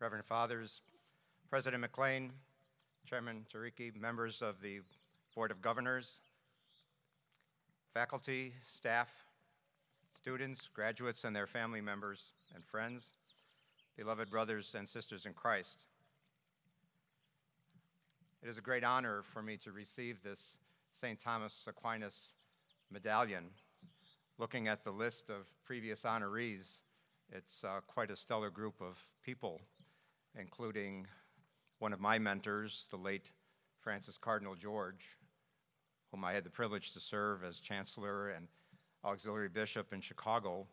Reverend Fathers, President McLean, Chairman Turicchi, members of the Board of Governors, faculty, staff, students, graduates, and their family members and friends, beloved brothers and sisters in Christ. It is a great honor for me to receive this St. Thomas Aquinas medallion. Looking at the list of previous honorees, it's uh, quite a stellar group of people, including one of my mentors, the late Francis Cardinal George, whom I had the privilege to serve as chancellor and auxiliary bishop in Chicago,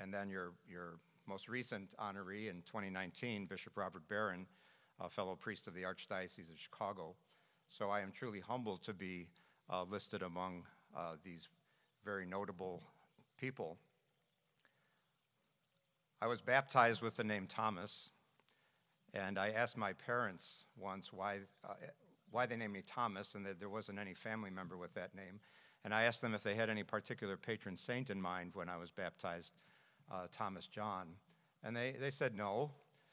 and then your, your most recent honoree in 2019, Bishop Robert Barron, a fellow priest of the Archdiocese of Chicago. So I am truly humbled to be uh, listed among uh, these very notable people. I was baptized with the name Thomas, and I asked my parents once why, uh, why they named me Thomas and that there wasn't any family member with that name. And I asked them if they had any particular patron saint in mind when I was baptized, uh, Thomas John. And they, they said no.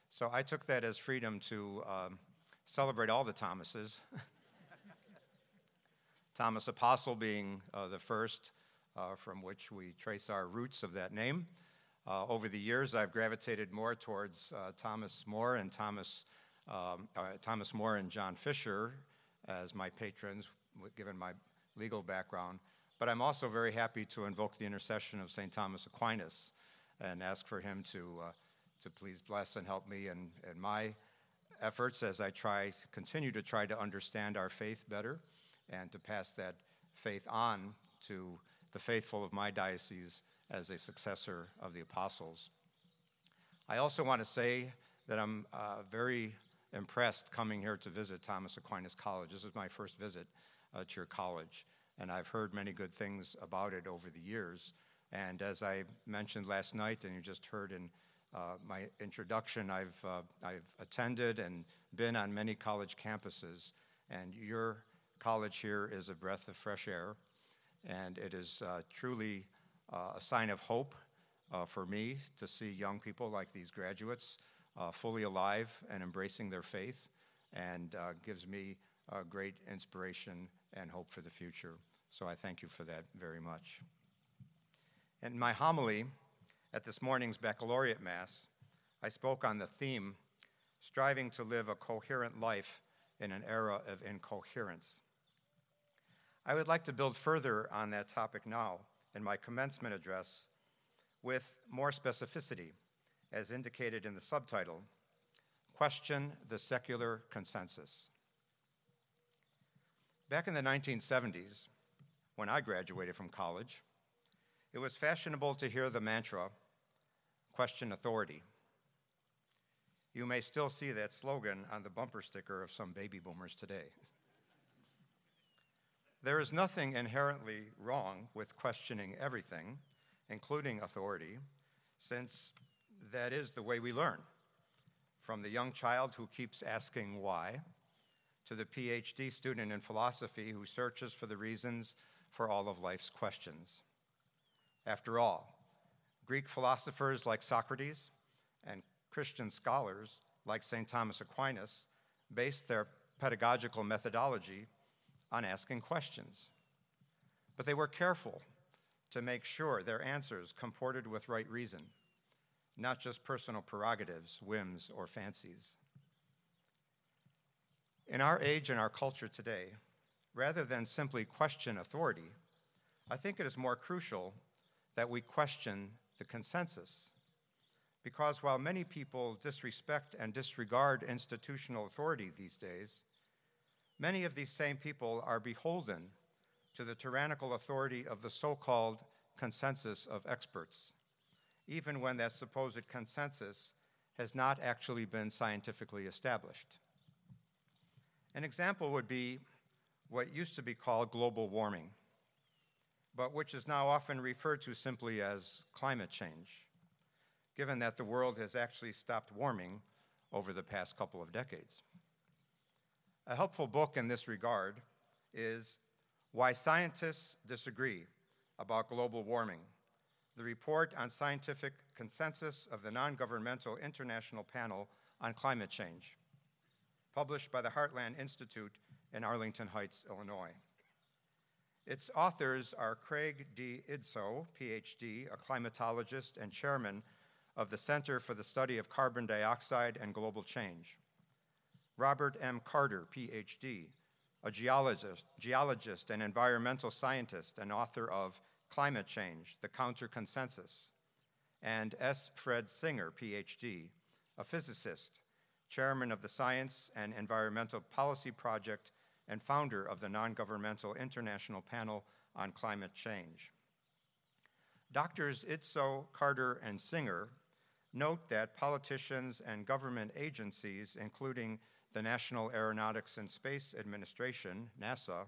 So I took that as freedom to um, celebrate all the Thomases. Thomas Apostle being uh, the first, uh, from which we trace our roots of that name. Uh, over the years, I've gravitated more towards uh, Thomas More and Thomas, um, uh, Thomas More and John Fisher as my patrons, given my legal background. But I'm also very happy to invoke the intercession of St. Thomas Aquinas and ask for him to, uh, to please bless and help me in, in my efforts as I try, continue to try to understand our faith better and to pass that faith on to the faithful of my diocese as a successor of the apostles. I also want to say that I'm uh, very impressed coming here to visit Thomas Aquinas College. This is my first visit uh, to your college, and I've heard many good things about it over the years. And as I mentioned last night, and you just heard in uh, my introduction, I've, uh, I've attended and been on many college campuses, and your college here is a breath of fresh air, and it is uh, truly uh, a sign of hope uh, for me to see young people like these graduates uh, fully alive and embracing their faith, and gives me great inspiration and hope for the future. So I thank you for that very much. In my homily at this morning's baccalaureate mass, I spoke on the theme striving to live a coherent life in an era of incoherence. I would like to build further on that topic now in my commencement address with more specificity, as indicated in the subtitle Question the Secular Consensus. Back in the 1970s, when I graduated from college, it was fashionable to hear the mantra, question authority. You may still see that slogan on the bumper sticker of some baby boomers today. There is nothing inherently wrong with questioning everything, including authority, since that is the way we learn. From the young child who keeps asking why, to the PhD student in philosophy who searches for the reasons for all of life's questions. After all, Greek philosophers like Socrates and Christian scholars like St. Thomas Aquinas based their pedagogical methodology on asking questions. But they were careful to make sure their answers comported with right reason, not just personal prerogatives, whims, or fancies. In our age and our culture today, rather than simply question authority, I think it is more crucial that we question the consensus. Because while many people disrespect and disregard institutional authority these days, Many of these same people are beholden to the tyrannical authority of the so called consensus of experts, even when that supposed consensus has not actually been scientifically established. An example would be what used to be called global warming, but which is now often referred to simply as climate change, given that the world has actually stopped warming over the past couple of decades. A helpful book in this regard is Why Scientists Disagree About Global Warming, the report on scientific consensus of the non governmental International Panel on Climate Change, published by the Heartland Institute in Arlington Heights, Illinois. Its authors are Craig D. Idso, PhD, a climatologist and chairman of the Center for the Study of Carbon Dioxide and Global Change, Robert M. Carter, PhD, a geologist, geologist and environmental scientist and author of Climate Change, The Counter Consensus, and S. Fred Singer, PhD, a physicist, chairman of the Science and Environmental Policy Project and founder of the non-governmental International Panel on Climate Change. Doctors Idso, Carter, and Singer note that politicians and government agencies, including the National Aeronautics and Space Administration, NASA,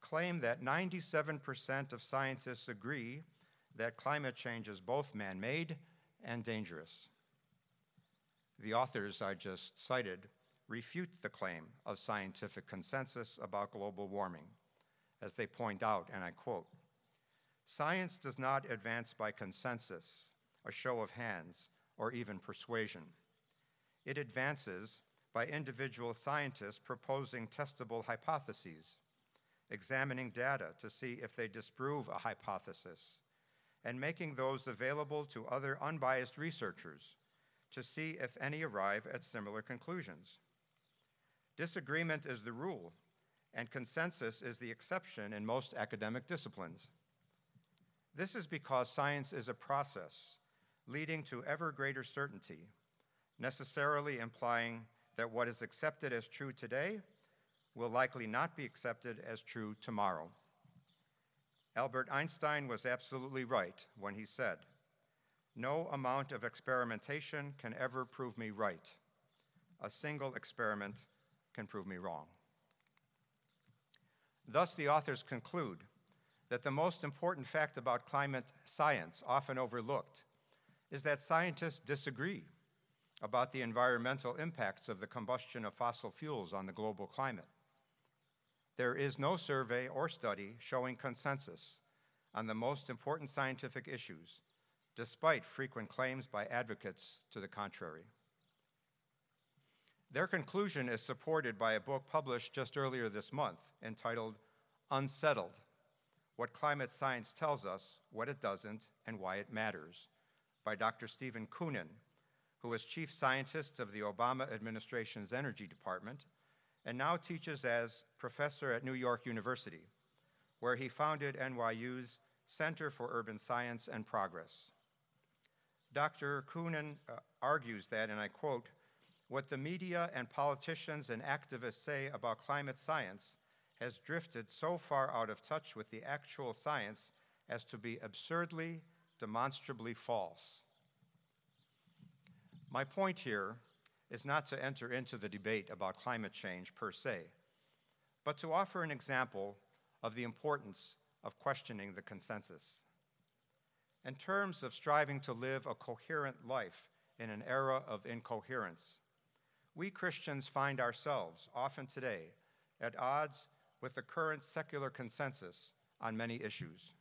claim that 97% of scientists agree that climate change is both man made and dangerous. The authors I just cited refute the claim of scientific consensus about global warming, as they point out, and I quote Science does not advance by consensus, a show of hands, or even persuasion. It advances by individual scientists proposing testable hypotheses, examining data to see if they disprove a hypothesis, and making those available to other unbiased researchers to see if any arrive at similar conclusions. Disagreement is the rule, and consensus is the exception in most academic disciplines. This is because science is a process leading to ever greater certainty, necessarily implying that what is accepted as true today will likely not be accepted as true tomorrow. Albert Einstein was absolutely right when he said, No amount of experimentation can ever prove me right. A single experiment can prove me wrong. Thus, the authors conclude that the most important fact about climate science, often overlooked, is that scientists disagree about the environmental impacts of the combustion of fossil fuels on the global climate. There is no survey or study showing consensus on the most important scientific issues, despite frequent claims by advocates to the contrary. Their conclusion is supported by a book published just earlier this month entitled Unsettled What Climate Science Tells Us, What It Doesn't, and Why It Matters by Dr. Steven Koonin, who was chief scientist of the Obama administration's Energy Department and now teaches as professor at New York University, where he founded NYU's Center for Urban Science and Progress. Dr. Koonin uh, argues that, and I quote, what the media and politicians and activists say about climate science has drifted so far out of touch with the actual science as to be absurdly, demonstrably false. My point here is not to enter into the debate about climate change per se, but to offer an example of the importance of questioning the consensus. In terms of striving to live a coherent life in an era of incoherence, we Christians find ourselves, often today, at odds with the current secular consensus on many issues.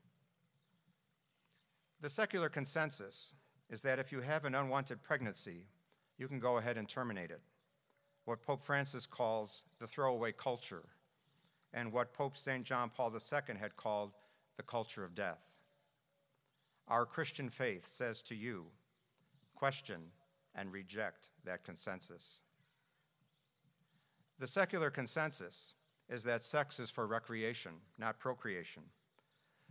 The secular consensus is that if you have an unwanted pregnancy, you can go ahead and terminate it. What Pope Francis calls the throwaway culture, and what Pope St. John Paul II had called the culture of death. Our Christian faith says to you question and reject that consensus. The secular consensus is that sex is for recreation, not procreation.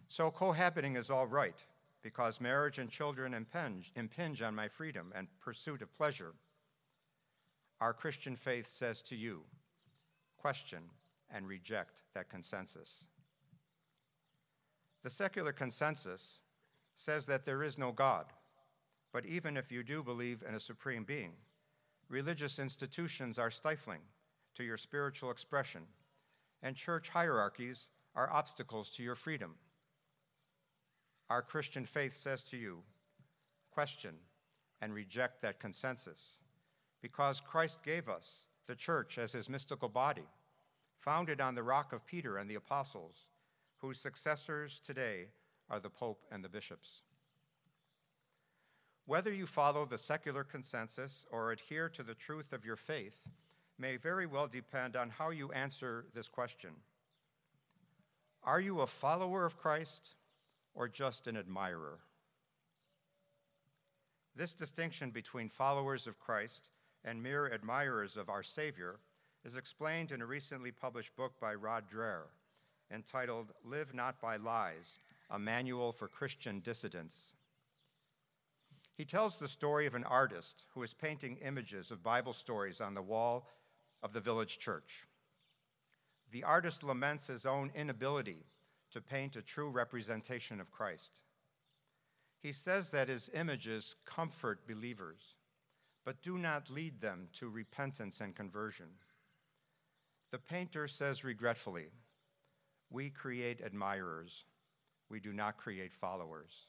So cohabiting is all right because marriage and children impinge, impinge on my freedom and pursuit of pleasure. Our Christian faith says to you question and reject that consensus. The secular consensus says that there is no God, but even if you do believe in a supreme being, religious institutions are stifling to your spiritual expression, and church hierarchies are obstacles to your freedom. Our Christian faith says to you question and reject that consensus, because Christ gave us the church as his mystical body, founded on the rock of Peter and the apostles, whose successors today are the Pope and the bishops. Whether you follow the secular consensus or adhere to the truth of your faith may very well depend on how you answer this question. Are you a follower of Christ or just an admirer? This distinction between followers of Christ and mere admirers of our Savior is explained in a recently published book by Rod Dreher entitled Live Not by Lies A Manual for Christian Dissidents. He tells the story of an artist who is painting images of Bible stories on the wall of the village church. The artist laments his own inability to paint a true representation of Christ. He says that his images comfort believers, but do not lead them to repentance and conversion. The painter says regretfully, We create admirers, we do not create followers.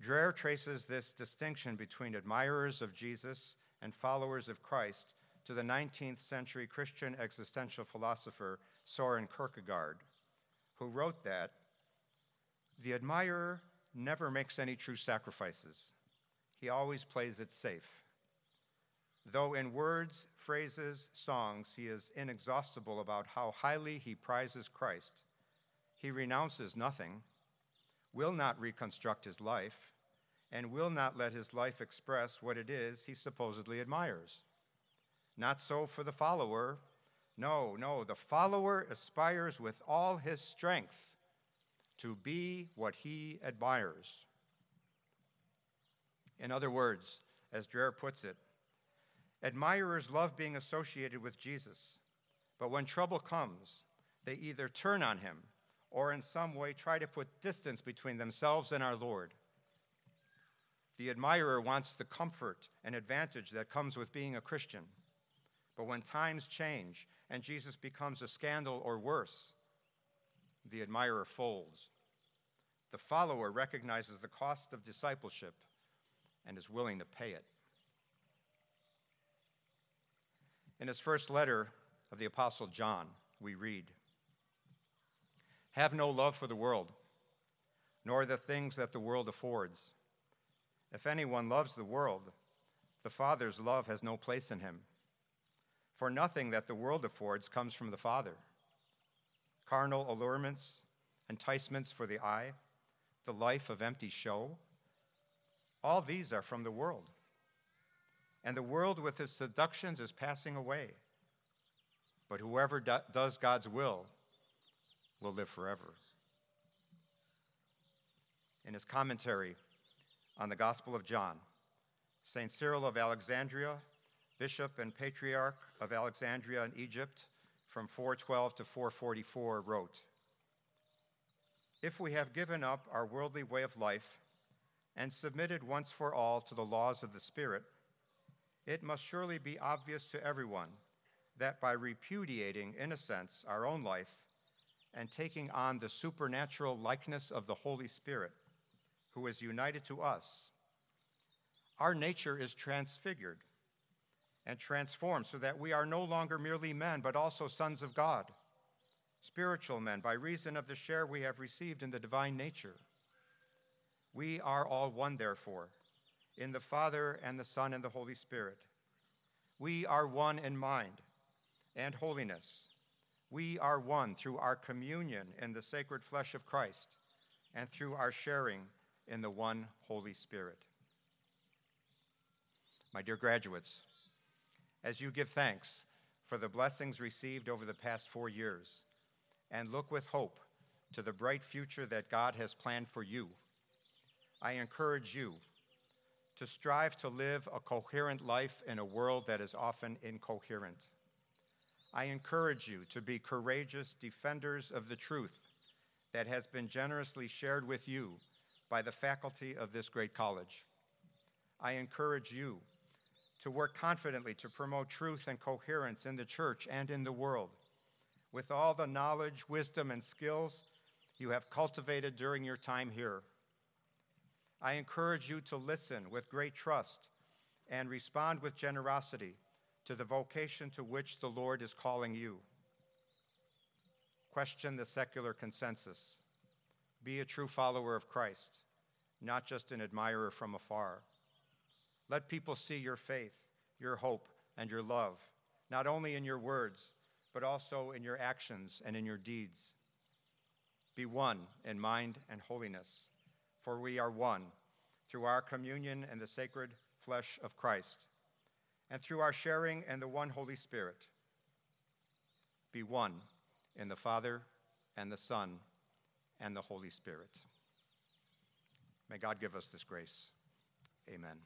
Dreher traces this distinction between admirers of Jesus and followers of Christ to the 19th century Christian existential philosopher Soren Kierkegaard, who wrote that the admirer never makes any true sacrifices. He always plays it safe. Though in words, phrases, songs, he is inexhaustible about how highly he prizes Christ, he renounces nothing, will not reconstruct his life, and will not let his life express what it is he supposedly admires. Not so for the follower. No, no, the follower aspires with all his strength to be what he admires. In other words, as Dreher puts it, admirers love being associated with Jesus, but when trouble comes, they either turn on him or in some way try to put distance between themselves and our Lord. The admirer wants the comfort and advantage that comes with being a Christian. But when times change and Jesus becomes a scandal or worse, the admirer folds. The follower recognizes the cost of discipleship and is willing to pay it. In his first letter of the Apostle John, we read Have no love for the world, nor the things that the world affords. If anyone loves the world, the Father's love has no place in him. For nothing that the world affords comes from the Father. Carnal allurements, enticements for the eye, the life of empty show, all these are from the world. And the world with its seductions is passing away. But whoever do- does God's will will live forever. In his commentary on the Gospel of John, St. Cyril of Alexandria, Bishop and Patriarch of Alexandria in Egypt, from 412 to 444, wrote If we have given up our worldly way of life and submitted once for all to the laws of the Spirit, it must surely be obvious to everyone that by repudiating, in a sense, our own life and taking on the supernatural likeness of the Holy Spirit, who is united to us, our nature is transfigured and transformed so that we are no longer merely men, but also sons of God, spiritual men, by reason of the share we have received in the divine nature. We are all one, therefore, in the Father and the Son and the Holy Spirit. We are one in mind and holiness. We are one through our communion in the sacred flesh of Christ and through our sharing in the one Holy Spirit. My dear graduates, as you give thanks for the blessings received over the past four years and look with hope to the bright future that God has planned for you, I encourage you to strive to live a coherent life in a world that is often incoherent. I encourage you to be courageous defenders of the truth that has been generously shared with you by the faculty of this great college. I encourage you to work confidently to promote truth and coherence in the church and in the world with all the knowledge, wisdom, and skills you have cultivated during your time here. I encourage you to listen with great trust and respond with generosity to the vocation to which the Lord is calling you. Question the secular consensus. Be a true follower of Christ. not just an admirer from afar. Let people see your faith, your hope, and your love, not only in your words, but also in your actions and in your deeds. Be one in mind and holiness, for we are one through our communion and the sacred flesh of Christ, and through our sharing in the one Holy Spirit. Be one in the Father and the Son and the Holy Spirit. May God give us this grace. Amen.